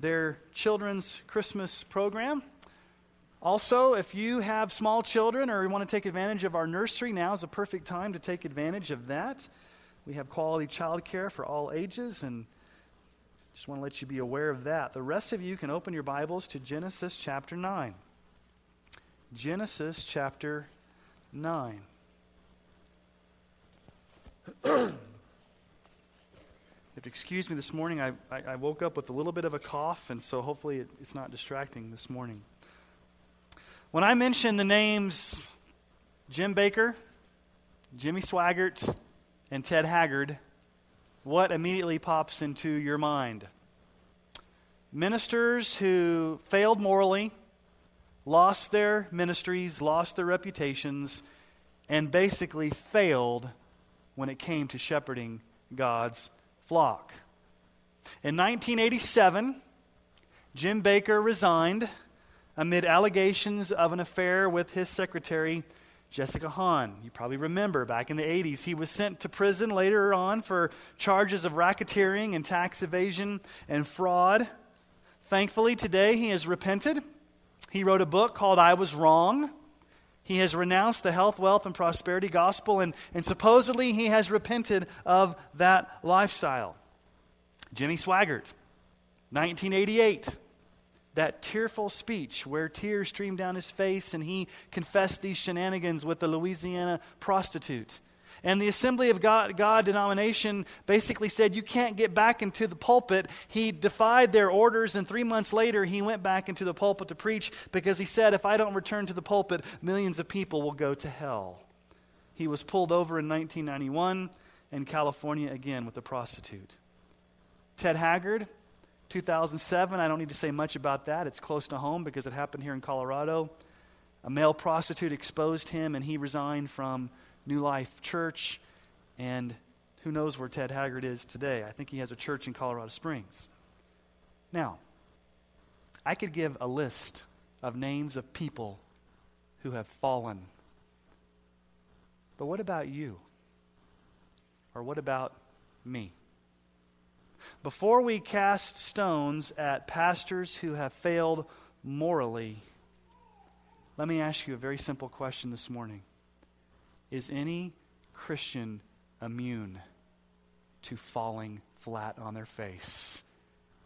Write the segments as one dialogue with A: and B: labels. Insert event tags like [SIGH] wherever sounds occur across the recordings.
A: their children's Christmas program. Also, if you have small children or you want to take advantage of our nursery, now is a perfect time to take advantage of that. We have quality childcare for all ages, and just want to let you be aware of that. The rest of you can open your Bibles to Genesis chapter 9. Genesis chapter 9. [CLEARS THROAT] to excuse me this morning. I, I, I, woke up with a little bit of a cough, and so hopefully it, it's not distracting this morning. When I mention the names Jim Bakker, Jimmy Swaggart, and Ted Haggard, what immediately pops into your mind? Ministers who failed morally, lost their ministries, lost their reputations, and basically failed when it came to shepherding God's flock. In 1987, Jim Bakker resigned amid allegations of an affair with his secretary, Jessica Hahn. You probably remember back in the 80s, he was sent to prison later on for charges of racketeering and tax evasion and fraud. Thankfully, today he has repented. He wrote a book called I Was Wrong. He has renounced the health, wealth, and prosperity gospel, and, and supposedly he has repented of that lifestyle. Jimmy Swaggart, 1988, that tearful speech where tears streamed down his face and he confessed these shenanigans with the Louisiana prostitute. And the Assembly of God, God, denomination basically said, You can't get back into the pulpit. He defied their orders, and three months later, he went back into the pulpit to preach because he said, If I don't return to the pulpit, millions of people will go to hell. He was pulled over in 1991 in California again with a prostitute. Ted Haggard, 2007, I don't need to say much about that. It's close to home because it happened here in Colorado. A male prostitute exposed him, and he resigned from New Life Church, and who knows where Ted Haggard is today. I think he has a church in Colorado Springs. Now, I could give a list of names of people who have fallen. But what about you? Or what about me? Before we cast stones at pastors who have failed morally, let me ask you a very simple question this morning. Is any Christian immune to falling flat on their face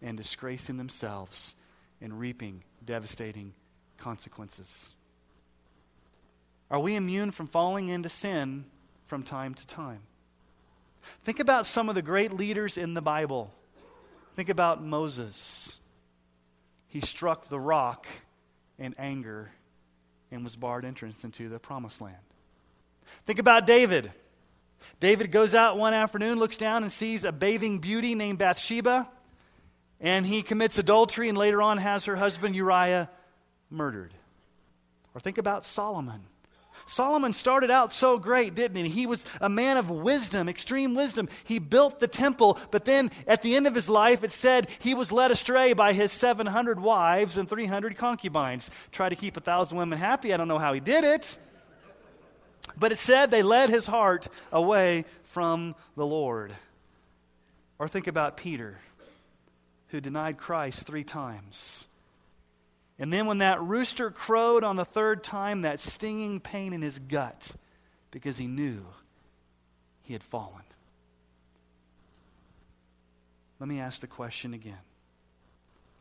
A: and disgracing themselves and reaping devastating consequences? Are we immune from falling into sin from time to time? Think about some of the great leaders in the Bible. Think about Moses. He struck the rock in anger and was barred entrance into the promised land. Think about David. David goes out one afternoon, looks down, and sees a bathing beauty named Bathsheba, and he commits adultery and later on has her husband Uriah murdered. Or think about Solomon. Solomon started out so great, didn't he? He was a man of wisdom, extreme wisdom. He built the temple, but then at the end of his life, it said he was led astray by his 700 wives and 300 concubines. Try to keep a thousand women happy. I don't know how he did it. But it said they led his heart away from the Lord. Or think about Peter, who denied Christ three times. And then when that rooster crowed on the third time, that stinging pain in his gut because he knew he had fallen. Let me ask the question again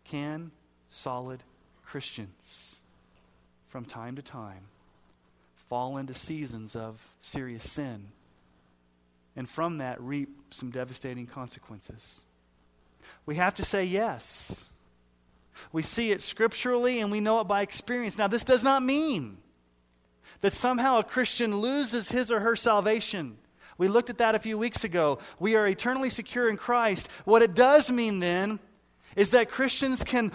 A: Can solid Christians from time to time fall into seasons of serious sin and from that reap some devastating consequences? We have to say yes. We see it scripturally and we know it by experience. Now, this does not mean that somehow a Christian loses his or her salvation. We looked at that a few weeks ago. We are eternally secure in Christ. What it does mean then is that Christians can,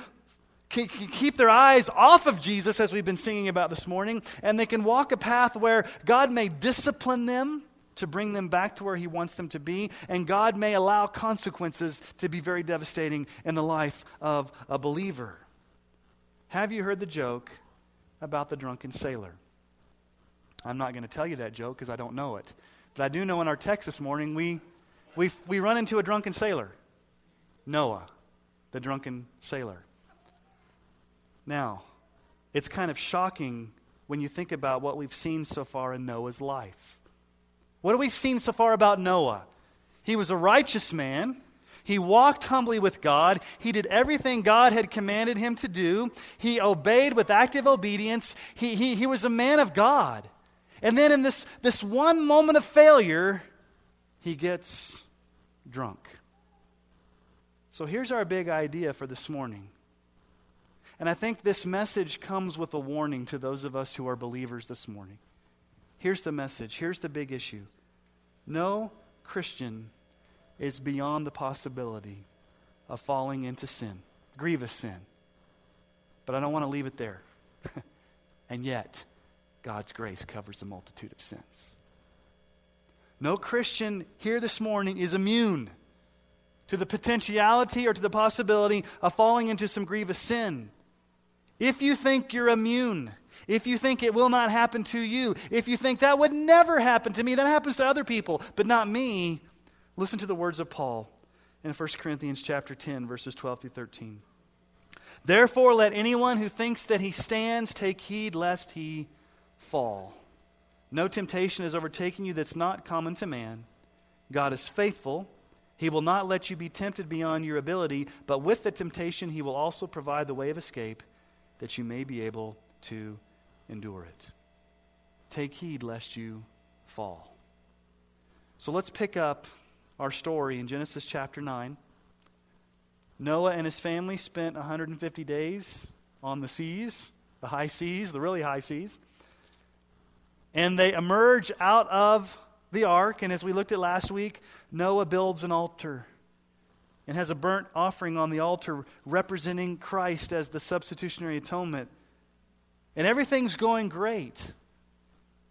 A: keep their eyes off of Jesus, as we've been singing about this morning, and they can walk a path where God may discipline them to bring them back to where He wants them to be, and God may allow consequences to be very devastating in the life of a believer. Have you heard the joke about the drunken sailor? I'm not going to tell you that joke because I don't know it. But I do know in our text this morning, we, we, we run into a drunken sailor Noah, the drunken sailor. Now, it's kind of shocking when you think about what we've seen so far in Noah's life. What have we seen so far about Noah? He was a righteous man. He walked humbly with God. He did everything God had commanded him to do. He obeyed with active obedience. He, he, he was a man of God. And then in this, this one moment of failure, he gets drunk. So here's our big idea for this morning. And I think this message comes with a warning to those of us who are believers this morning. Here's the message. Here's the big issue. No Christian is beyond the possibility of falling into sin, grievous sin. But I don't want to leave it there. [LAUGHS] and yet, God's grace covers a multitude of sins. No Christian here this morning is immune to the potentiality or to the possibility of falling into some grievous sin. If you think you're immune, if you think it will not happen to you, if you think that would never happen to me, that happens to other people, but not me, listen to the words of Paul in 1 Corinthians chapter 10 verses 12 through 13. Therefore let anyone who thinks that he stands take heed lest he fall. No temptation has overtaken you that's not common to man. God is faithful. He will not let you be tempted beyond your ability, but with the temptation, He will also provide the way of escape that you may be able to endure it. Take heed lest you fall. So let's pick up our story in Genesis chapter 9. Noah and his family spent 150 days on the seas, the high seas, the really high seas. And they emerge out of the ark. And as we looked at last week, Noah builds an altar and has a burnt offering on the altar representing Christ as the substitutionary atonement. And everything's going great.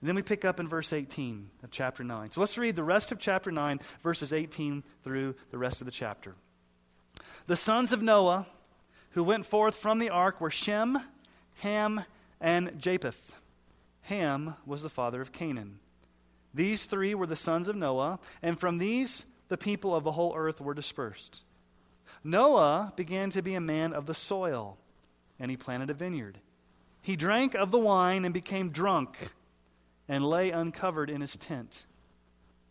A: And then we pick up in verse 18 of chapter 9. So let's read the rest of chapter 9, verses 18 through the rest of the chapter. The sons of Noah who went forth from the ark were Shem, Ham, and Japheth. Ham was the father of Canaan. These three were the sons of Noah, and from these the people of the whole earth were dispersed. Noah began to be a man of the soil, and he planted a vineyard. He drank of the wine and became drunk, and lay uncovered in his tent.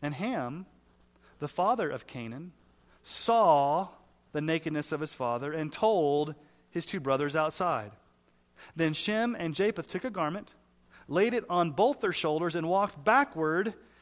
A: And Ham, the father of Canaan, saw the nakedness of his father and told his two brothers outside. Then Shem and Japheth took a garment laid it on both their shoulders, and walked backward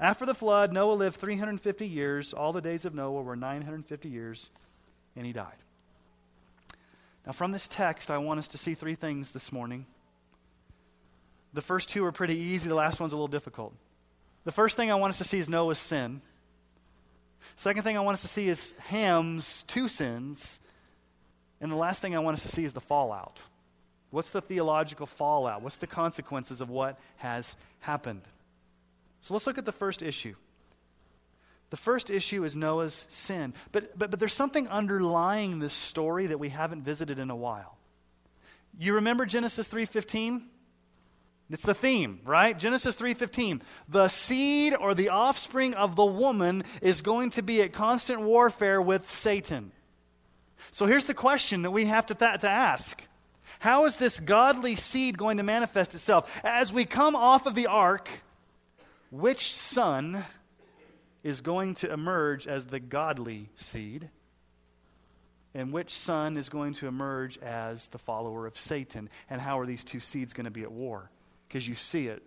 A: After the flood, Noah lived 350 years. All the days of Noah were 950 years, and he died. Now, from this text, I want us to see three things this morning. The first two are pretty easy, the last one's a little difficult. The first thing I want us to see is Noah's sin. Second thing I want us to see is Ham's two sins. And the last thing I want us to see is the fallout. What's the theological fallout? What's the consequences of what has happened? So let's look at the first issue. The first issue is Noah's sin. But, but, but there's something underlying this story that we haven't visited in a while. You remember Genesis 3:15? It's the theme, right? Genesis 3:15. The seed or the offspring of the woman is going to be at constant warfare with Satan. So here's the question that we have to, th- to ask. How is this godly seed going to manifest itself? As we come off of the ark, which son is going to emerge as the godly seed? and which son is going to emerge as the follower of Satan, and how are these two seeds going to be at war? Because you see it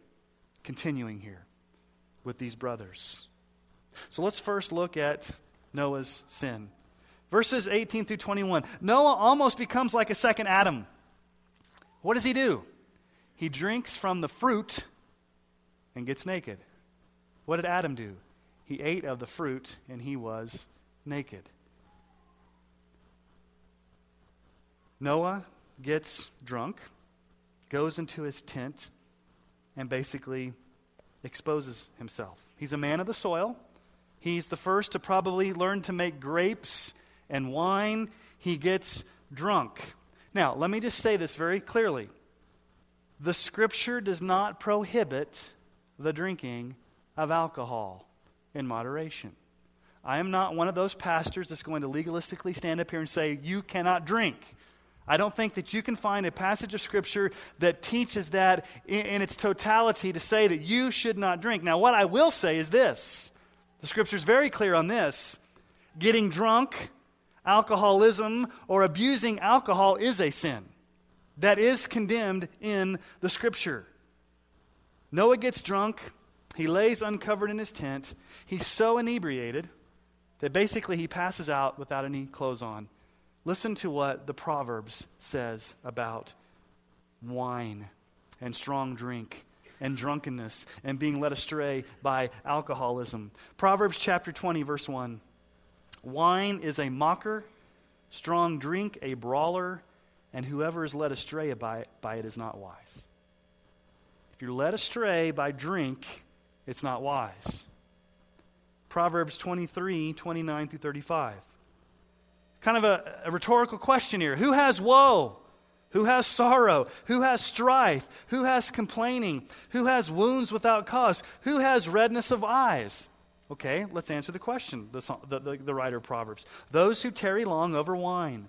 A: continuing here with these brothers. So let's first look at Noah's sin. Verses 18 through 21. Noah almost becomes like a second Adam. What does he do? He drinks from the fruit and gets naked. What did Adam do? He ate of the fruit and he was naked. Noah gets drunk, goes into his tent, and basically exposes himself. He's a man of the soil. He's the first to probably learn to make grapes and wine. He gets drunk. Now, let me just say this very clearly. The scripture does not prohibit the drinking of alcohol in moderation. I am not one of those pastors that's going to legalistically stand up here and say, you cannot drink. I don't think that you can find a passage of Scripture that teaches that in, in, its totality to say that you should not drink. Now, what I will say is this the Scripture is very clear on this. Getting drunk, alcoholism, or abusing alcohol is a sin that is condemned in the Scripture. Noah gets drunk. He lays uncovered in his tent. He's so inebriated that basically he passes out without any clothes on. Listen to what the Proverbs says about wine and strong drink and drunkenness and being led astray by alcoholism. Proverbs chapter 20, verse 1. Wine is a mocker, strong drink a brawler, and whoever is led astray by it, by it is not wise. If you're led astray by drink, it's not wise. Proverbs 23, 29 through 35. Kind of a, a rhetorical question here. Who has woe? Who has sorrow? Who has strife? Who has complaining? Who has wounds without cause? Who has redness of eyes? Okay, let's answer the question, the, the, the, writer of Proverbs. Those who tarry long over wine,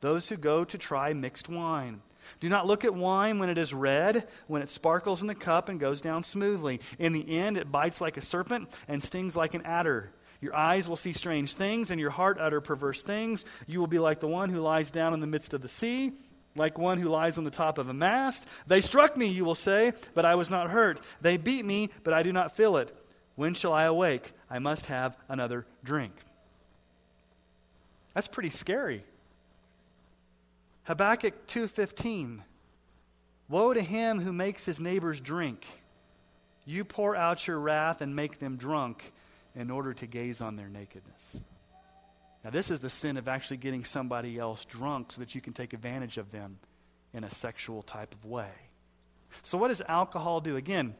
A: those who go to try mixed wine. Do not look at wine when it is red, when it sparkles in the cup and goes down smoothly. In the end, it bites like a serpent and stings like an adder. Your eyes will see strange things, and your heart utter perverse things. You will be like the one who lies down in the midst of the sea like one who lies on the top of a mast. They struck me, you will say, but I was not hurt. They beat me, but I do not feel it. When shall I awake? I must have another drink. That's pretty scary. Habakkuk 2:15 Woe to him who makes his neighbors drink. You pour out your wrath and make them drunk in order to gaze on their nakedness. Now, this is the sin of actually getting somebody else drunk so that you can take advantage of them in a sexual type of way. So, what does alcohol do? Again,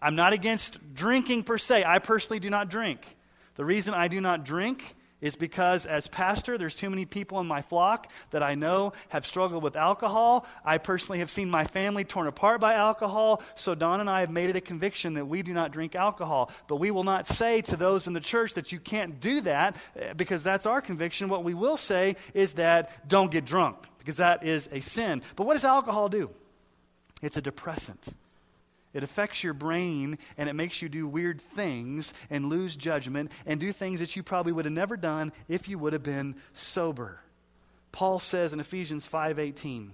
A: I'm not against drinking per se. I personally do not drink. The reason I do not drink is because as pastor there's too many people in my flock that i know have struggled with alcohol. I personally have seen my family torn apart by alcohol. So don and i have made it a conviction that we do not drink alcohol. But we will not say to those in the church that you can't do that eh, because that's our conviction. What we will say is that don't get drunk because that is a sin. But what does alcohol do? It's a depressant it affects your brain and it makes you do weird things and lose judgment and do things that you probably would have never done if you would have been sober. Paul says in Ephesians 5:18,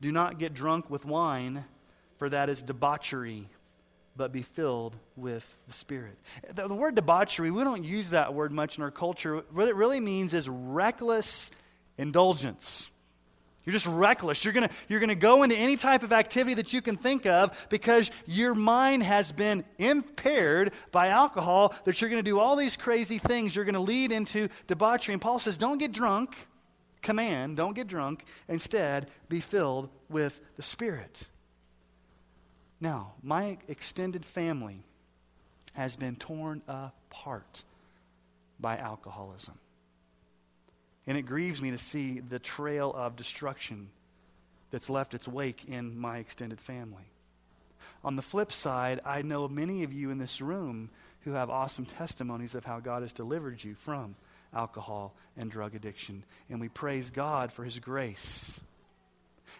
A: "Do not get drunk with wine, for that is debauchery, but be filled with the Spirit." The, the word debauchery, we don't use that word much in our culture. What it really means is reckless indulgence. You're just reckless. You're going you're going to go into any type of activity that you can think of because your mind has been impaired by alcohol, that you're going to do all these crazy things. You're going to lead into debauchery. And Paul says, don't get drunk. Command, don't get drunk. Instead, be filled with the Spirit. Now, my extended family has been torn apart by alcoholism. And it grieves me to see the trail of destruction that's left its wake in my extended family. On the flip side, I know many of you in this room who have awesome testimonies of how God has delivered you from alcohol and drug addiction. And we praise God for his grace.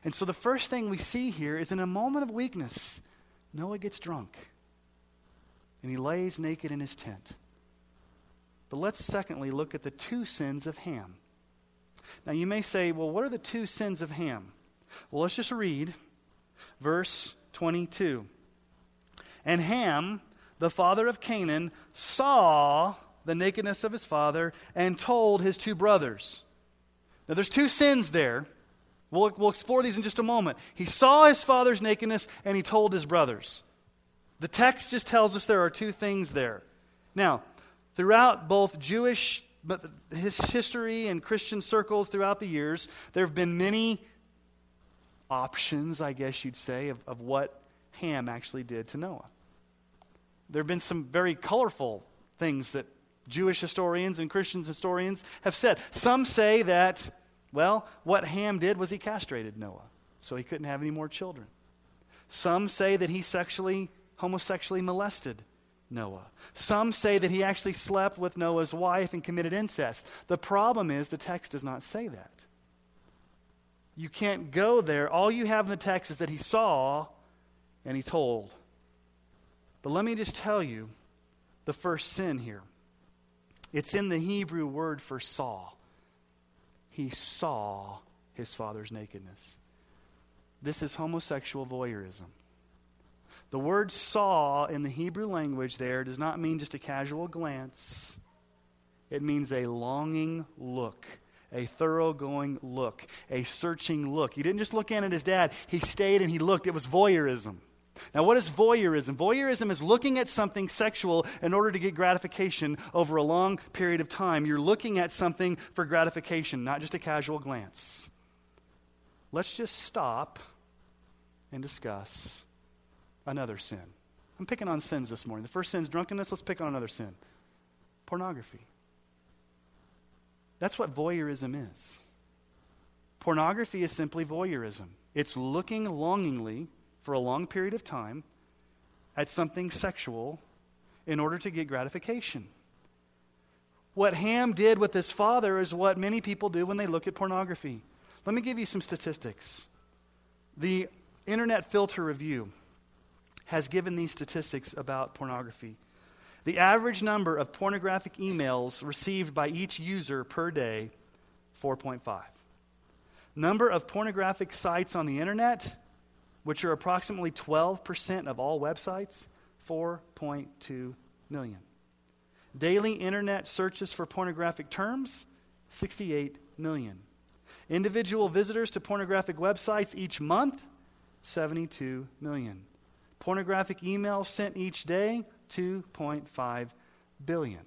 A: And so the first thing we see here is in a moment of weakness, Noah gets drunk and he lays naked in his tent. But let's secondly look at the two sins of Ham. Now, you may say, well, what are the two sins of Ham? Well, let's just read verse 22. And Ham, the father of Canaan, saw the nakedness of his father and told his two brothers. Now, there's two sins there. We'll, we'll explore these in just a moment. He saw his father's nakedness and he told his brothers. The text just tells us there are two things there. Now, throughout both Jewish but his history and Christian circles throughout the years, there have been many options, I guess you'd say, of, of what Ham actually did to Noah. There have been some very colorful things that Jewish historians and Christian historians have said. Some say that, well, what Ham did was he castrated Noah, so he couldn't have any more children. Some say that he sexually, homosexually molested Noah. Some say that he actually slept with Noah's wife and committed incest. The problem is the text does not say that. You can't go there. All you have in the text is that he saw and he told. But let me just tell you the first sin here. It's in the Hebrew word for saw. He saw his father's nakedness. This is homosexual voyeurism. The word saw in the Hebrew language there does not mean just a casual glance, it means a longing look a thoroughgoing look, a searching look. He didn't just look in at his dad, he stayed and he looked. It was voyeurism. Now, what is voyeurism? Voyeurism is looking at something sexual in order to get gratification over a long period of time. You're looking at something for gratification, not just a casual glance. Let's just stop and discuss another sin. I'm picking on sins this morning. The first sin is drunkenness. Let's pick on another sin pornography. That's what voyeurism is. Pornography is simply voyeurism. It's looking longingly for a long period of time at something sexual in order to get gratification. What Ham did with his father is what many people do when they look at pornography. Let me give you some statistics. The Internet Filter Review has given these statistics about pornography. The average number of pornographic emails received by each user per day 4.5. Number of pornographic sites on the internet, which are approximately 12% of all websites, 4.2 million. Daily internet searches for pornographic terms, 68 million. Individual visitors to pornographic websites each month, 72 million. Pornographic emails sent each day, 2.5 billion.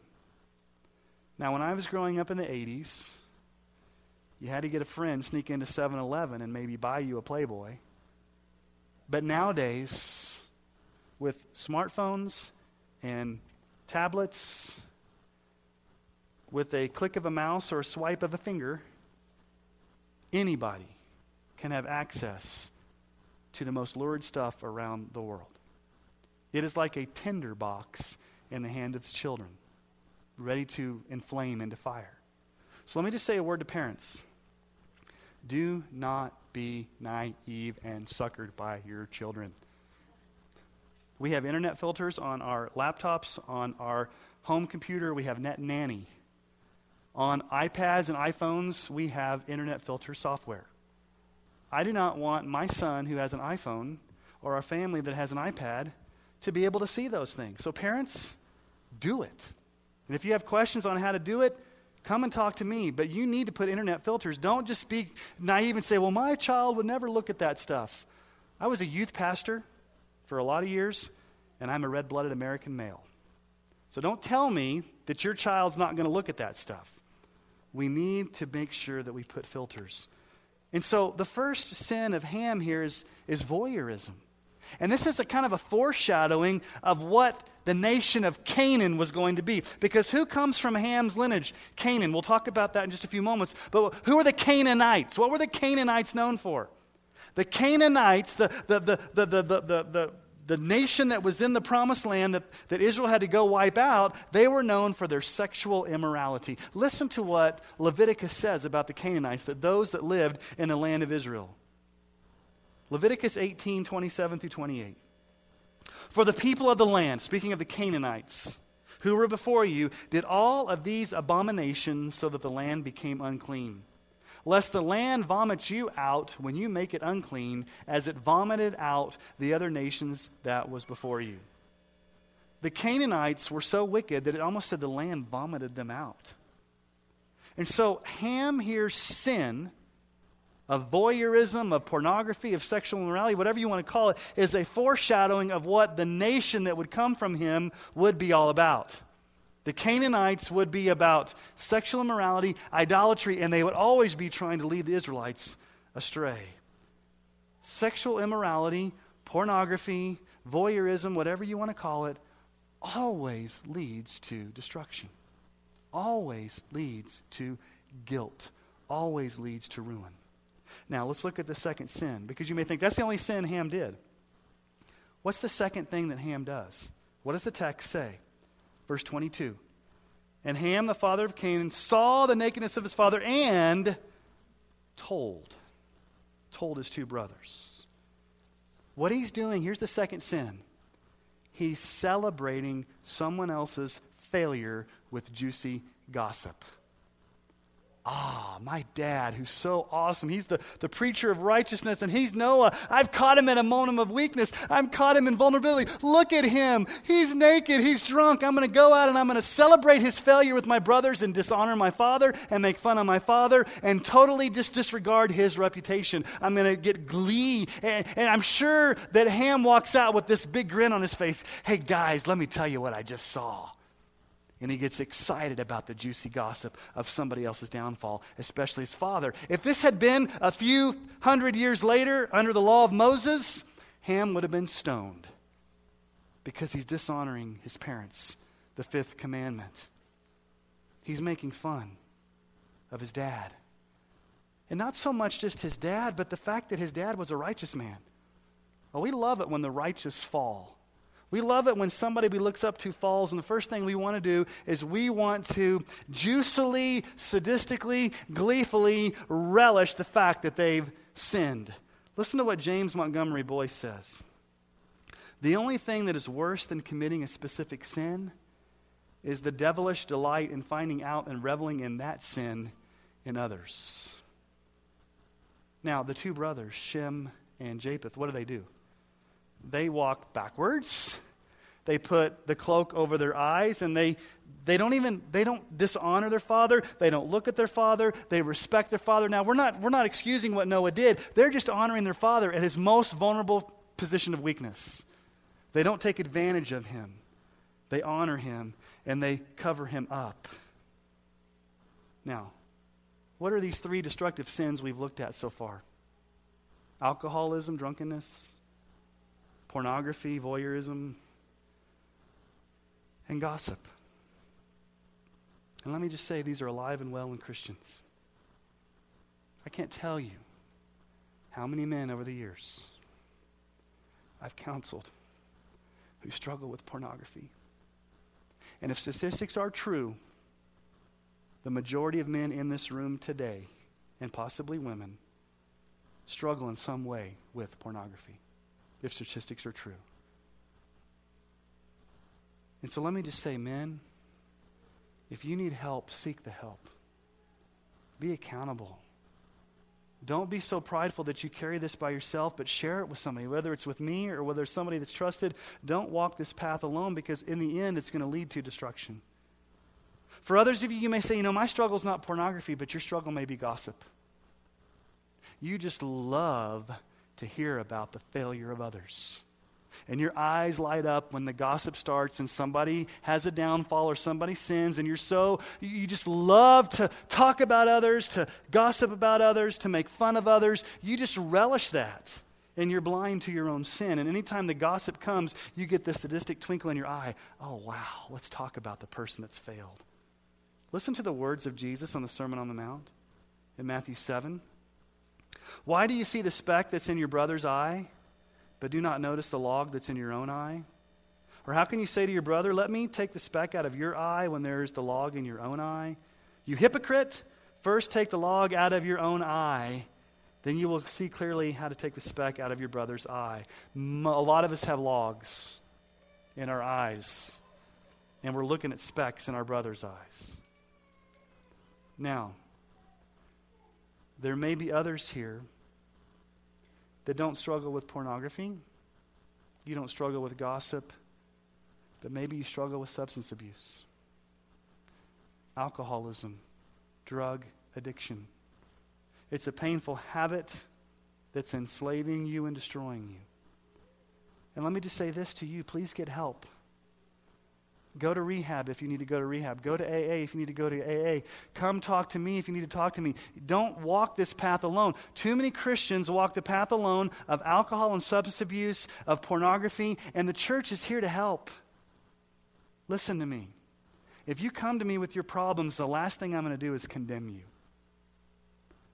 A: Now, when I was growing up in the 80s, you had to get a friend, sneak into 7 Eleven, and maybe buy you a Playboy. But nowadays, with smartphones and tablets, with a click of a mouse or a swipe of a finger, anybody can have access to the most lurid stuff around the world. It is like a tinder box in the hand of children, ready to inflame into fire. So let me just say a word to parents. Do not be naive and suckered by your children. We have internet filters on our laptops, on our home computer, we have Net Nanny. On iPads and iPhones, we have internet filter software. I do not want my son who has an iPhone or our family that has an iPad to be able to see those things. So, parents, do it. And if you have questions on how to do it, come and talk to me. But you need to put internet filters. Don't just be naive and say, well, my child would never look at that stuff. I was a youth pastor for a lot of years, and I'm a red blooded American male. So don't tell me that your child's not going to look at that stuff. We need to make sure that we put filters. And so the first sin of Ham here is, is voyeurism. And this is a kind of a foreshadowing of what the nation of Canaan was going to be. Because who comes from Ham's lineage? Canaan. We'll talk about that in just a few moments. But who are the Canaanites? What were the Canaanites known for? The Canaanites, the, the, the, the, the, the, the, the nation that was in the promised land that, that Israel had to go wipe out, they were known for their sexual immorality. Listen to what Leviticus says about the Canaanites, that those that lived in the land of Israel. Leviticus 18 27 through 28. For the people of the land, speaking of the Canaanites, who were before you, did all of these abominations so that the land became unclean. Lest the land vomit you out when you make it unclean, as it vomited out the other nations that was before you. The Canaanites were so wicked that it almost said the land vomited them out. And so Ham hears sin of voyeurism, of pornography, of sexual immorality, whatever you want to call it, is a foreshadowing of what the nation that would come from him would be all about. The Canaanites would be about sexual immorality, idolatry, and they would always be trying to lead the Israelites astray. Sexual immorality, pornography, voyeurism, whatever you want to call it, always leads to destruction, always leads to guilt, always leads to ruin. Now, let's look at the second sin because you may think that's the only sin Ham did. What's the second thing that Ham does? What does the text say? Verse 22. And Ham, the father of Canaan, saw the nakedness of his father and told. Told his two brothers. What he's doing, here's the second sin. He's celebrating someone else's failure with juicy gossip. Ah, my dad, who's so awesome. He's the, the preacher of righteousness, and he's Noah. I've caught him in a moment of weakness. I've caught him in vulnerability. Look at him. He's naked. He's drunk. I'm going to go out and I'm going to celebrate his failure with my brothers and dishonor my father and make fun of my father and totally just disregard his reputation. I'm going to get glee. And, and I'm sure that Ham walks out with this big grin on his face. Hey, guys, let me tell you what I just saw and he gets excited about the juicy gossip of somebody else's downfall, especially his father. If this had been a few hundred years later under the law of Moses, Ham would have been stoned because he's dishonoring his parents, the fifth commandment. He's making fun of his dad. And not so much just his dad, but the fact that his dad was a righteous man. Well, we love it when the righteous fall. We love it when somebody we looks up to falls, and the first thing we want to do is we want to juicily, sadistically, gleefully relish the fact that they've sinned. Listen to what James Montgomery Boice says. The only thing that is worse than committing a specific sin is the devilish delight in finding out and reveling in that sin in others. Now, the two brothers, Shem and Japheth, what do they do? They walk backwards. They put the cloak over their eyes and they, they don't even they don't dishonor their father. They don't look at their father. They respect their father. Now we're not we're not excusing what Noah did. They're just honoring their father at his most vulnerable position of weakness. They don't take advantage of him. They honor him and they cover him up. Now, what are these three destructive sins we've looked at so far? Alcoholism, drunkenness, pornography, voyeurism, and gossip. And let me just say, these are alive and well in Christians. I can't tell you how many men over the years I've counseled who struggle with pornography. And if statistics are true, the majority of men in this room today, and possibly women, struggle in some way with pornography if statistics are true. And so let me just say, men, if you need help, seek the help. Be accountable. Don't be so prideful that you carry this by yourself, but share it with somebody, whether it's with me or whether it's somebody that's trusted. Don't walk this path alone because in the end, it's going to lead to destruction. For others of you, you may say, you know, my struggle is not pornography, but your struggle may be gossip. You just love to hear about the failure of others. And your eyes light up when the gossip starts and somebody has a downfall or somebody sins, and you're so, you just love to talk about others, to gossip about others, to make fun of others. You just relish that. And you're blind to your own sin. And anytime the gossip comes, you get this sadistic twinkle in your eye. Oh, wow, let's talk about the person that's failed. Listen to the words of Jesus on the Sermon on the Mount in Matthew 7. Why do you see the speck that's in your brother's eye, but do not notice the log that's in your own eye? Or how can you say to your brother, Let me take the speck out of your eye when there is the log in your own eye? You hypocrite, first take the log out of your own eye, then you will see clearly how to take the speck out of your brother's eye. A lot of us have logs in our eyes, and we're looking at specks in our brother's eyes. Now, There may be others here that don't struggle with pornography. You don't struggle with gossip, but maybe you struggle with substance abuse, alcoholism, drug addiction. It's a painful habit that's enslaving you and destroying you. And let me just say this to you please get help. Go to rehab if you need to go to rehab. Go to AA if you need to go to AA. Come talk to me if you need to talk to me. Don't walk this path alone. Too many Christians walk the path alone of alcohol and substance abuse, of pornography, and the church is here to help. Listen to me. If you come to me with your problems, the last thing I'm going to do is condemn you.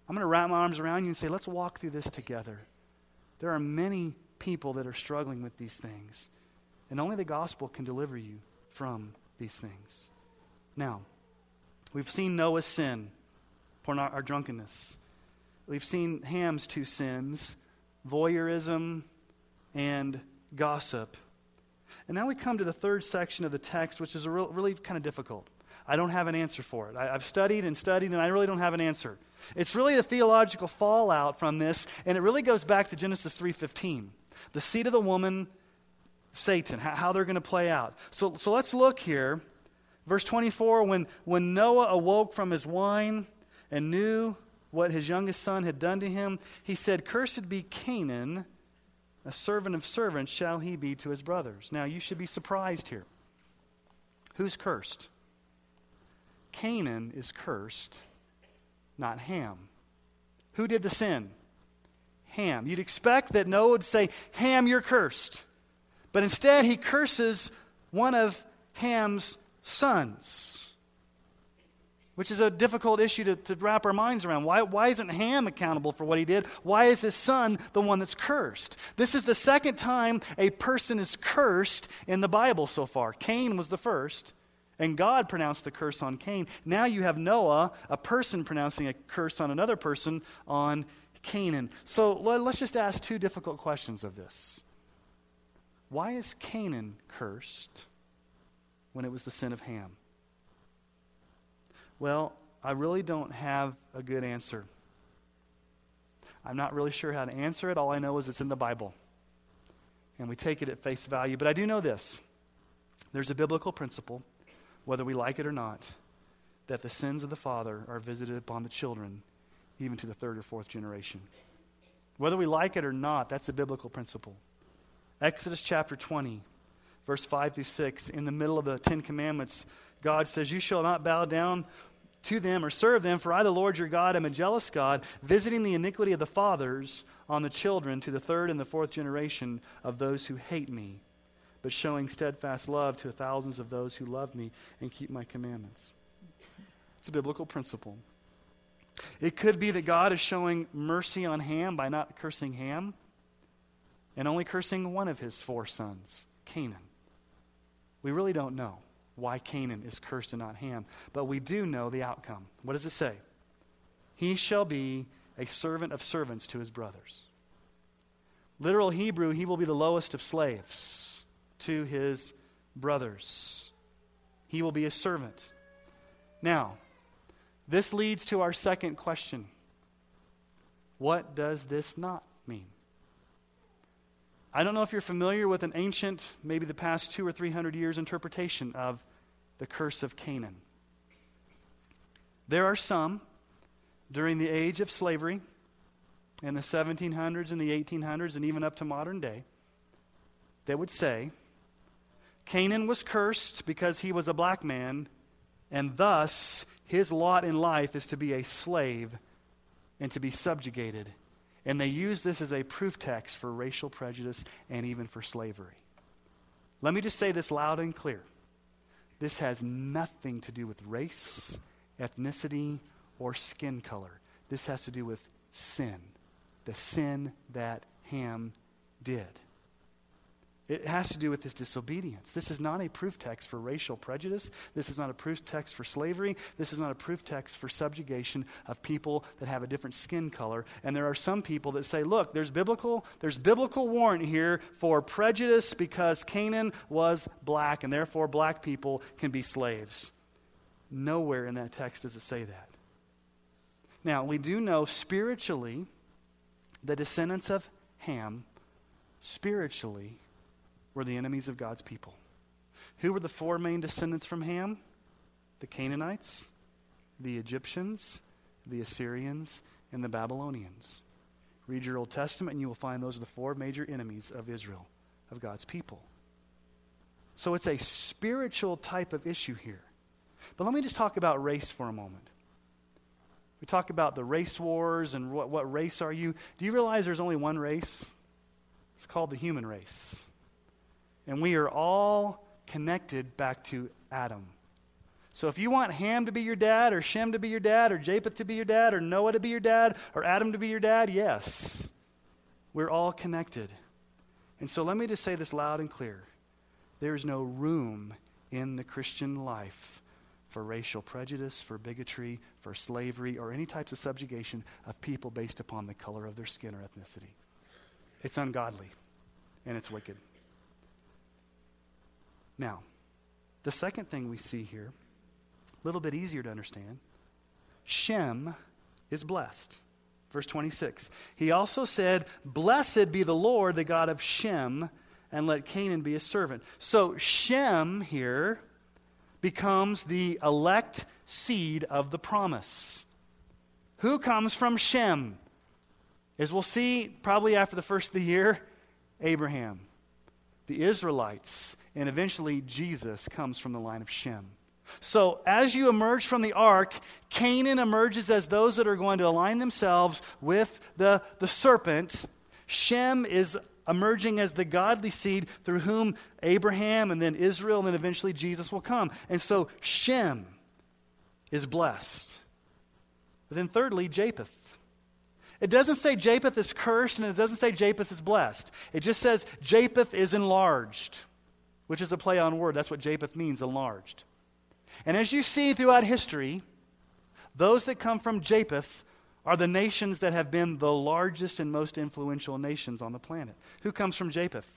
A: I'm going to wrap my arms around you and say, let's walk through this together. There are many people that are struggling with these things, and only the gospel can deliver you from these things. Now, we've seen Noah's sin, porno- our drunkenness. We've seen Ham's two sins, voyeurism and gossip. And now we come to the third section of the text, which is real, really kind of difficult. I don't have an answer for it. I, have studied and studied, and I really don't have an answer. It's really a theological fallout from this, and it really goes back to Genesis 3.15. The seed of the woman Satan, how they're going to play out. So, so let's look here. Verse 24 when, when Noah awoke from his wine and knew what his youngest son had done to him, he said, Cursed be Canaan, a servant of servants shall he be to his brothers. Now, you should be surprised here. Who's cursed? Canaan is cursed, not Ham. Who did the sin? Ham. You'd expect that Noah would say, Ham, you're cursed. But instead, he curses one of Ham's sons, which is a difficult issue to, to wrap our minds around. Why, why isn't Ham accountable for what he did? Why is his son the one that's cursed? This is the second time a person is cursed in the Bible so far. Cain was the first. And God pronounced the curse on Cain. Now you have Noah, a person pronouncing a curse on another person on Canaan. So let's just ask two difficult questions of this. Why is Canaan cursed when it was the sin of Ham? Well, I really don't have a good answer. I'm not really sure how to answer it. All I know is it's in the Bible. And we take it at face value. But I do know this there's a biblical principle, whether we like it or not, that the sins of the father are visited upon the children, even to the third or fourth generation. Whether we like it or not, that's a biblical principle. Exodus chapter 20, verse 5 through 6, in the middle of the Ten Commandments, God says, You shall not bow down to them or serve them, for I, the Lord your God, am a jealous God, visiting the iniquity of the fathers on the children to the third and the fourth generation of those who hate me, but showing steadfast love to thousands of those who love me and keep my commandments. It's a biblical principle. It could be that God is showing mercy on Ham by not cursing Ham and only cursing one of his four sons, Canaan. We really don't know why Canaan is cursed and not Ham, but we do know the outcome. What does it say? He shall be a servant of servants to his brothers. Literal Hebrew, he will be the lowest of slaves to his brothers. He will be a servant. Now, this leads to our second question What does this not mean? I don't know if you're familiar with an ancient, maybe the past two or three hundred years interpretation of the curse of Canaan. There are some during the age of slavery in the 1700s and the 1800s and even up to modern day that would say Canaan was cursed because he was a black man, and thus his lot in life is to be a slave and to be subjugated and they use this as a proof text for racial prejudice and even for slavery. Let me just say this loud and clear. This has nothing to do with race, ethnicity, or skin color. This has to do with sin, the sin that Ham did. It has to do with this disobedience. This is not a proof text for racial prejudice. This is not a proof text for slavery. This is not a proof text for subjugation of people that have a different skin color. And there are some people that say, look, there's biblical, there's biblical warrant here for prejudice because Canaan was black, and therefore black people can be slaves. Nowhere in that text does it say that. Now, we do know spiritually, the descendants of Ham, spiritually, were the enemies of God's people. Who were the four main descendants from Ham? The Canaanites, the Egyptians, the Assyrians, and the Babylonians. Read your Old Testament, and you will find those are the four major enemies of Israel, of God's people. So it's a spiritual type of issue here. But let me just talk about race for a moment. We talk about the race wars and what, what race are you. Do you realize there's only one race? It's called the human race. And we are all connected back to Adam. So if you want Ham to be your dad, or Shem to be your dad, or Japheth to be your dad, or Noah to be your dad, or Adam to be your dad, yes. We're all connected. And so let me just say this loud and clear. There is no room in the Christian life for racial prejudice, for bigotry, for slavery, or any types of subjugation of people based upon the color of their skin or ethnicity. It's ungodly and it's wicked. Now, the second thing we see here, a little bit easier to understand Shem is blessed. Verse 26. He also said, Blessed be the Lord, the God of Shem, and let Canaan be his servant. So Shem here becomes the elect seed of the promise. Who comes from Shem? As we'll see probably after the first of the year, Abraham, the Israelites, and eventually Jesus comes from the line of Shem. So, as you emerge from the ark, Canaan emerges as those that are going to align themselves with the, the serpent. Shem is emerging as the godly seed through whom Abraham and then Israel and then eventually Jesus will come. And so, Shem is blessed. But then, thirdly, Japheth. It doesn't say Japheth is cursed and it doesn't say Japheth is blessed. It just says Japheth is enlarged, which is a play on word. That's what Japheth means, enlarged. And as you see throughout history, those that come from Japheth are the nations that have been the largest and most influential nations on the planet. Who comes from Japheth?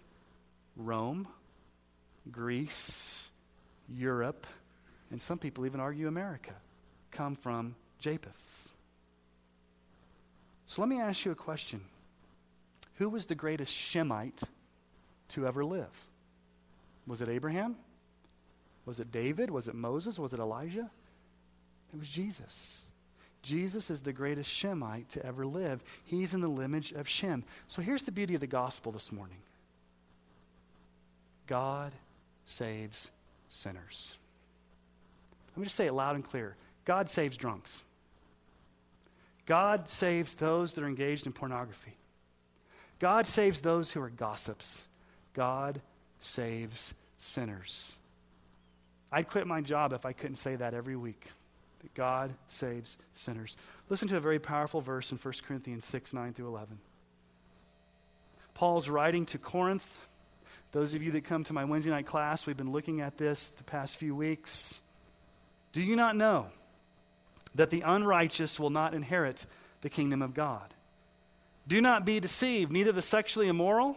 A: Rome, Greece, Europe, and some people even argue America come from Japheth. So let me ask you a question Who was the greatest Shemite to ever live? Was it Abraham? Was it David? Was it Moses? Was it Elijah? It was Jesus. Jesus is the greatest Shemite to ever live. He's in the lineage of Shem. So here's the beauty of the gospel this morning God saves sinners. Let me just say it loud and clear God saves drunks. God saves those that are engaged in pornography. God saves those who are gossips. God saves sinners. I'd quit my job if I couldn't say that every week. That God saves sinners. Listen to a very powerful verse in 1 Corinthians 6 9 through 11. Paul's writing to Corinth. Those of you that come to my Wednesday night class, we've been looking at this the past few weeks. Do you not know that the unrighteous will not inherit the kingdom of God? Do not be deceived, neither the sexually immoral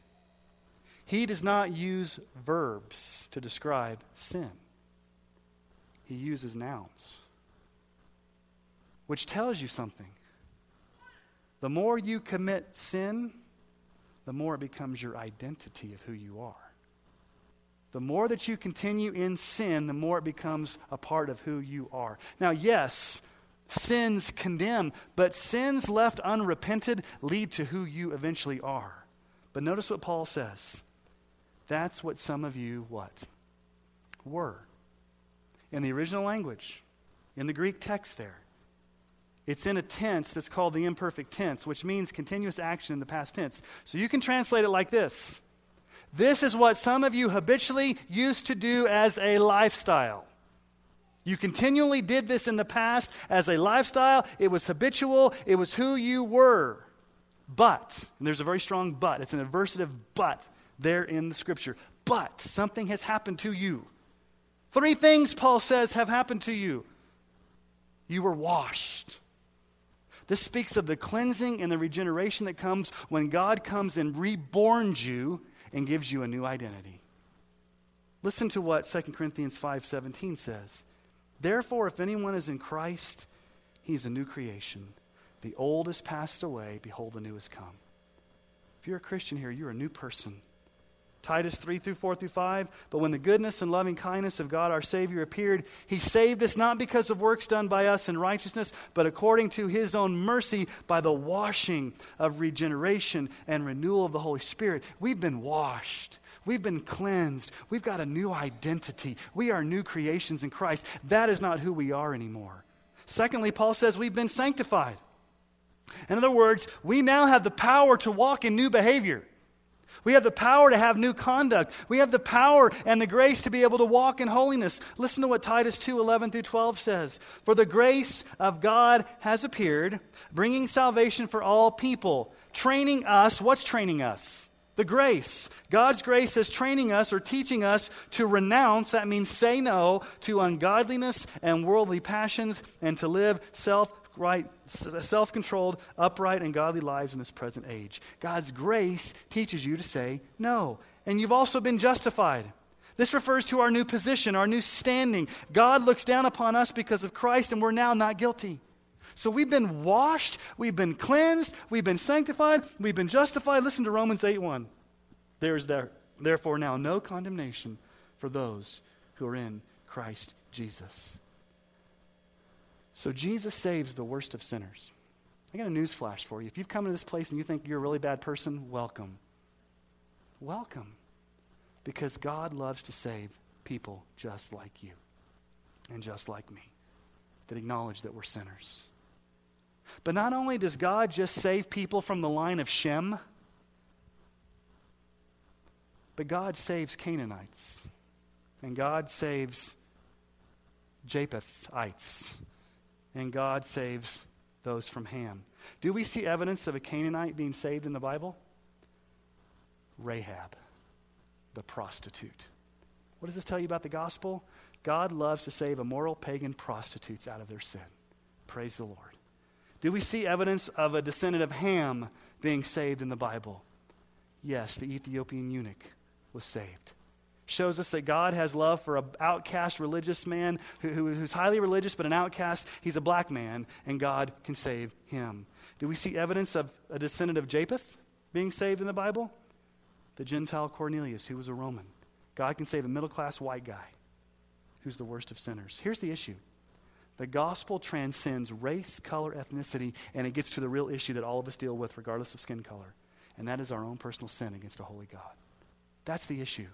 A: He does not use verbs to describe sin, he uses nouns, which tells you something. The more you commit sin, the more it becomes your identity of who you are. The more that you continue in sin, the more it becomes a part of who you are. Now, yes, sins condemn, but sins left unrepented lead to who you eventually are. But notice what Paul says that's what some of you what? Were. In the original language, in the Greek text there. It's in a tense that's called the imperfect tense, which means continuous action in the past tense. So you can translate it like this This is what some of you habitually used to do as a lifestyle. You continually did this in the past as a lifestyle. It was habitual. It was who you were. But, and there's a very strong but, it's an adversative but there in the scripture. But something has happened to you. Three things, Paul says, have happened to you. You were washed. This speaks of the cleansing and the regeneration that comes when God comes and reborns you and gives you a new identity. Listen to what 2 Corinthians 5:17 says. Therefore if anyone is in Christ, he's a new creation. The old has passed away, behold the new has come. If you're a Christian here, you're a new person. Titus 3 through 4 through 5. But when the goodness and loving kindness of God our Savior appeared, He saved us not because of works done by us in righteousness, but according to His own mercy by the washing of regeneration and renewal of the Holy Spirit. We've been washed. We've been cleansed. We've got a new identity. We are new creations in Christ. That is not who we are anymore. Secondly, Paul says we've been sanctified. In other words, we now have the power to walk in new behavior. We have the power to have new conduct. We have the power and the grace to be able to walk in holiness. Listen to what Titus 2 11 through 12 says. For the grace of God has appeared, bringing salvation for all people, training us. What's training us? The grace. God's grace is training us or teaching us to renounce, that means say no, to ungodliness and worldly passions and to live self right, self controlled, upright, and godly lives in this present age. God's grace teaches you to say no. And you've also been justified. This refers to our new position, our new standing. God looks down upon us because of Christ, and we're now not guilty. So we've been washed, we've been cleansed, we've been sanctified, we've been justified. Listen to Romans 8 1. There is there, therefore now no condemnation for those who are in Christ Jesus. So Jesus saves the worst of sinners. I got a news flash for you. If you've come to this place and you think you're a really bad person, welcome. Welcome. Because God loves to save people just like you and just like me that acknowledge that we're sinners. But not only does God just save people from the line of Shem, but God saves Canaanites and God saves Japhethites and God saves those from Ham. Do we see evidence of a Canaanite being saved in the Bible? Rahab, the prostitute. What does this tell you about the gospel? God loves to save immoral pagan prostitutes out of their sin. Praise the Lord. Do we see evidence of a descendant of Ham being saved in the Bible? Yes, the Ethiopian eunuch was saved shows us that God has love for an outcast religious man who, who, who's highly religious but an outcast. He's a black man, and God can save him. Do we see evidence of a descendant of Japheth being saved in the Bible? The Gentile Cornelius, who was a Roman. God can save a middle class white guy who's the worst of sinners. Here's the issue the gospel transcends race, color, ethnicity, and it gets to the real issue that all of us deal with, regardless of skin color, and that is our own personal sin against a holy God. That's the issue.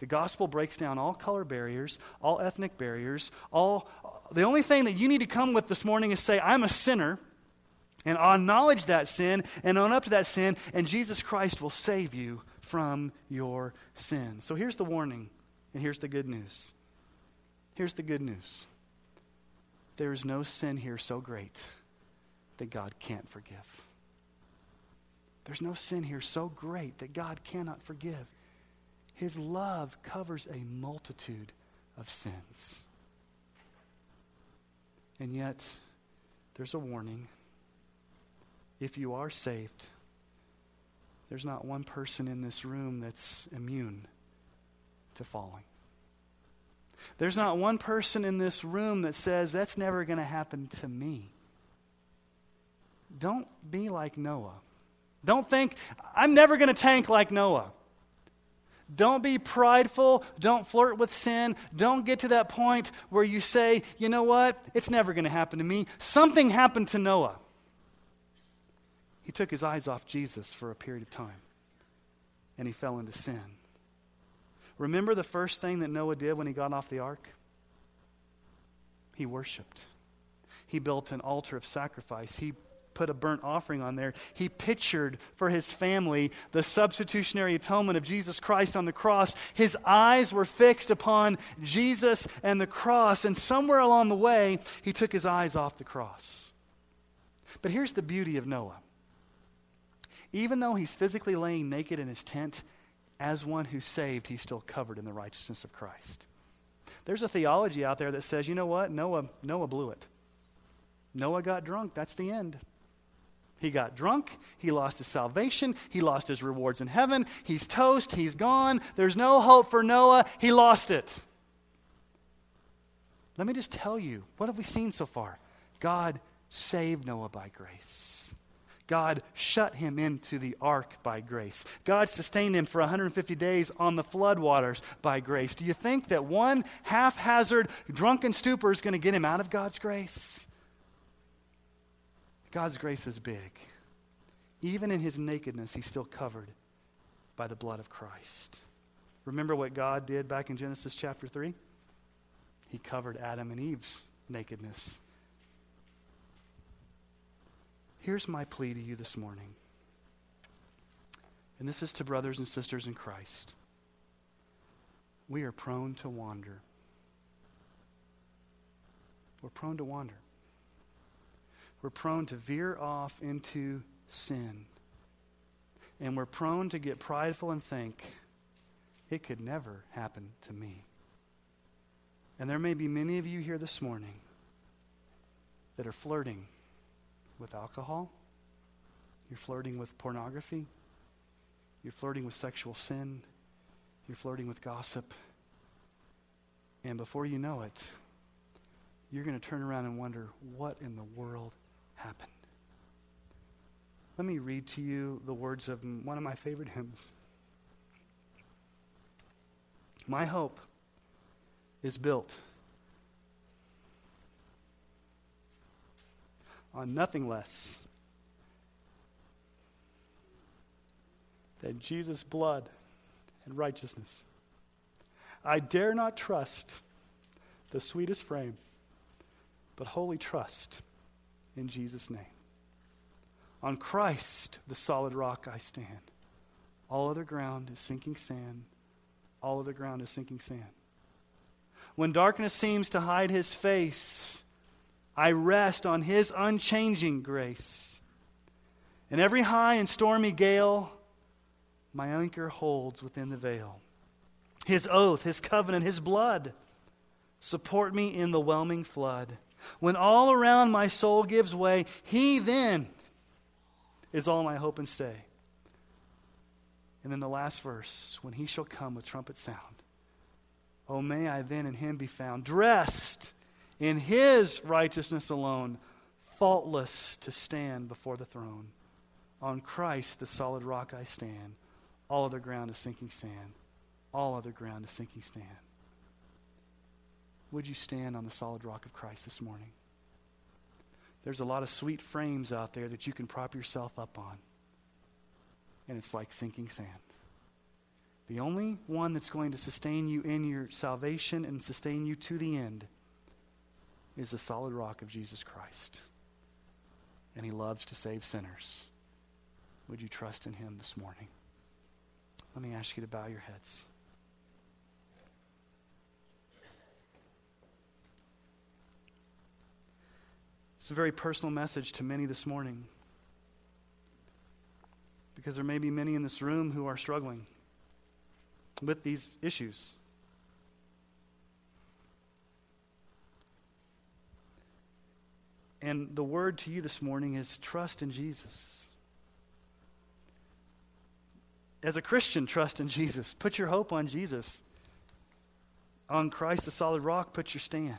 A: The gospel breaks down all color barriers, all ethnic barriers, all the only thing that you need to come with this morning is say, I'm a sinner, and I'll acknowledge that sin and own up to that sin, and Jesus Christ will save you from your sin. So here's the warning, and here's the good news. Here's the good news. There is no sin here so great that God can't forgive. There's no sin here so great that God cannot forgive. His love covers a multitude of sins. And yet, there's a warning. If you are saved, there's not one person in this room that's immune to falling. There's not one person in this room that says, that's never going to happen to me. Don't be like Noah. Don't think, I'm never going to tank like Noah. Don't be prideful. Don't flirt with sin. Don't get to that point where you say, you know what? It's never going to happen to me. Something happened to Noah. He took his eyes off Jesus for a period of time and he fell into sin. Remember the first thing that Noah did when he got off the ark? He worshiped. He built an altar of sacrifice. He put a burnt offering on there. He pictured for his family the substitutionary atonement of Jesus Christ on the cross. His eyes were fixed upon Jesus and the cross, and somewhere along the way, he took his eyes off the cross. But here's the beauty of Noah. Even though he's physically laying naked in his tent, as one who's saved, he's still covered in the righteousness of Christ. There's a theology out there that says, you know what? Noah, Noah blew it. Noah got drunk. That's the end. He got drunk. He lost his salvation. He lost his rewards in heaven. He's toast. He's gone. There's no hope for Noah. He lost it. Let me just tell you what have we seen so far? God saved Noah by grace. God shut him into the ark by grace. God sustained him for 150 days on the floodwaters by grace. Do you think that one haphazard drunken stupor is going to get him out of God's grace? God's grace is big. Even in his nakedness, he's still covered by the blood of Christ. Remember what God did back in Genesis chapter 3? He covered Adam and Eve's nakedness. Here's my plea to you this morning. And this is to brothers and sisters in Christ. We are prone to wander. We're prone to wander we're prone to veer off into sin. And we're prone to get prideful and think, it could never happen to me. And there may be many of you here this morning that are flirting with alcohol, you're flirting with pornography, you're flirting with sexual sin, you're flirting with gossip. And before you know it, you're going to turn around and wonder, what in the world happened. Let me read to you the words of one of my favorite hymns. My hope is built on nothing less than Jesus' blood and righteousness. I dare not trust the sweetest frame, but wholly trust in Jesus' name. On Christ, the solid rock, I stand. All other ground is sinking sand. All other ground is sinking sand. When darkness seems to hide his face, I rest on his unchanging grace. In every high and stormy gale, my anchor holds within the veil. His oath, his covenant, his blood support me in the whelming flood. When all around my soul gives way, He then is all my hope and stay. And then the last verse, when He shall come with trumpet sound. Oh, may I then in Him be found, dressed in His righteousness alone, faultless to stand before the throne. On Christ, the solid rock, I stand. All other ground is sinking sand. All other ground is sinking sand would you stand on the solid rock of Christ this morning? There's a lot of sweet frames out there that you can prop yourself up on, and it's like sinking sand. The only one that's going to sustain you in your salvation and sustain you to the end is the solid rock of Jesus Christ. And he loves to save sinners. Would you trust in him this morning? Let me ask you to bow your heads. It's a very personal message to many this morning because there may be many in this room who are struggling with these issues. And the word to you this morning is trust in Jesus. As a Christian, trust in Jesus. Put your hope on Jesus. On Christ, the solid rock, put your stand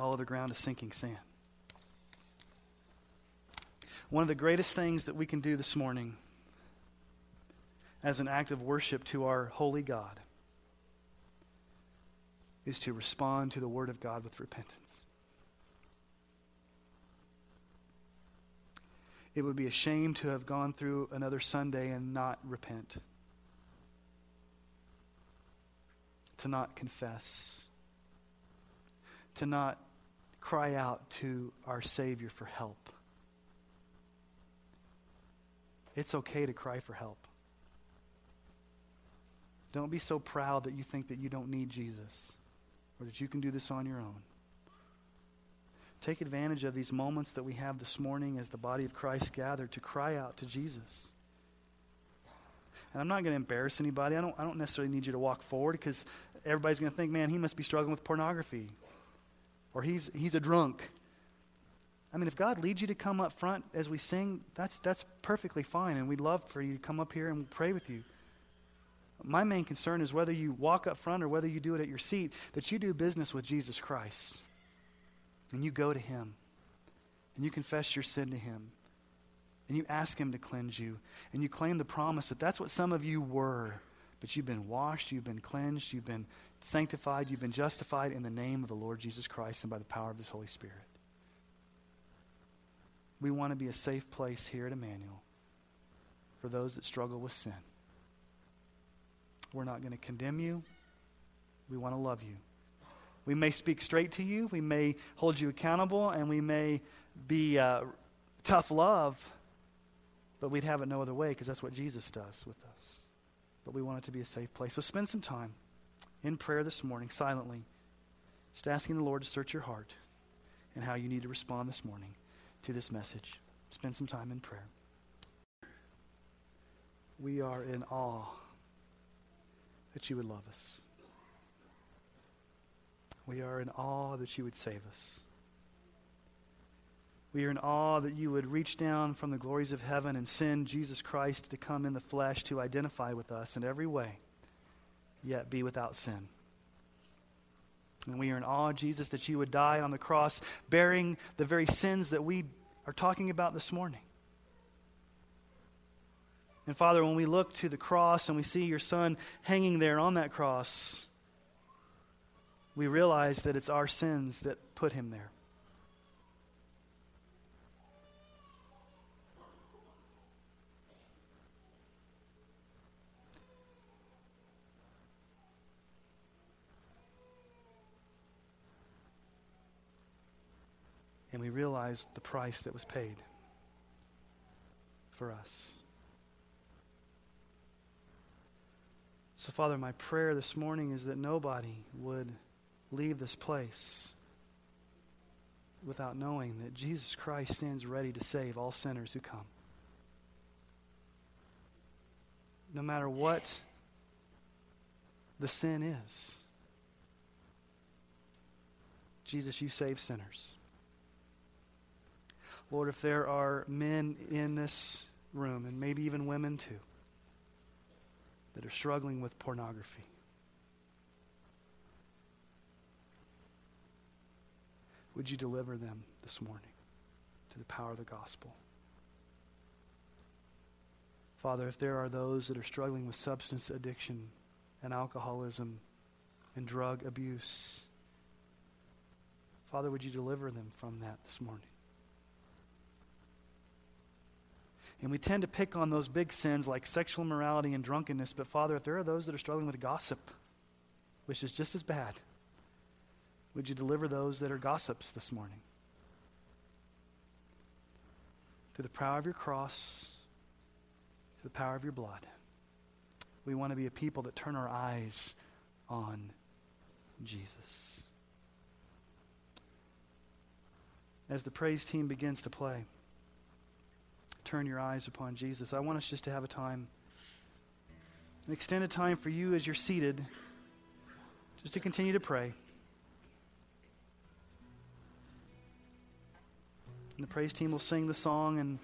A: all of the ground is sinking sand. One of the greatest things that we can do this morning as an act of worship to our holy God is to respond to the Word of God with repentance. It would be a shame to have gone through another Sunday and not repent, to not confess, to not cry out to our Savior for help. It's okay to cry for help. Don't be so proud that you think that you don't need Jesus or that you can do this on your own. Take advantage of these moments that we have this morning as the body of Christ gathered to cry out to Jesus. And I'm not going to embarrass anybody. I don't, I don't necessarily need you to walk forward because everybody's going to think, man, he must be struggling with pornography or he's, he's a drunk. I mean, if God leads you to come up front as we sing, that's, that's perfectly fine. And we'd love for you to come up here and pray with you. My main concern is whether you walk up front or whether you do it at your seat, that you do business with Jesus Christ. And you go to Him. And you confess your sin to Him. And you ask Him to cleanse you. And you claim the promise that that's what some of you were. But you've been washed, you've been cleansed, you've been sanctified, you've been justified in the name of the Lord Jesus Christ and by the power of His Holy Spirit. We want to be a safe place here at Emmanuel for those that struggle with sin. We're not going to condemn you. We want to love you. We may speak straight to you. We may hold you accountable, and we may be uh, tough love, but we'd have it no other way because that's what Jesus does with us. But we want it to be a safe place. So spend some time in prayer this morning, silently, just asking the Lord to search your heart and how you need to respond this morning to this message. Spend some time in prayer. We are in awe that you would love us. We are in awe that you would save us. We are in awe that you would reach down from the glories of heaven and send Jesus Christ to come in the flesh to identify with us in every way, yet be without sin. And we are in awe, Jesus, that you would die on the cross, bearing the very sins that we are talking about this morning. And Father, when we look to the cross and we see your Son hanging there on that cross, we realize that it's our sins that put him there. And we realize the price that was paid for us. So, Father, my prayer this morning is that nobody would leave this place without knowing that Jesus Christ stands ready to save all sinners who come. No matter what the sin is, Jesus, you save sinners. Lord, if there are men in this room, and maybe even women too, that are struggling with pornography, Would you deliver them this morning to the power of the gospel? Father, if there are those that are struggling with substance addiction and alcoholism and drug abuse, Father, would you deliver them from that this morning? And we tend to pick on those big sins like sexual immorality and drunkenness, but Father, if there are those that are struggling with gossip, which is just as bad, would you deliver those that are gossips this morning? Through the power of your cross, through the power of your blood. We want to be a people that turn our eyes on Jesus. As the praise team begins to play, turn your eyes upon Jesus. I want us just to have a time, an extended time for you as you're seated, just to continue to pray. And the praise team will sing the song, and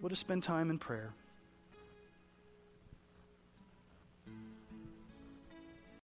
A: we'll just spend time in prayer.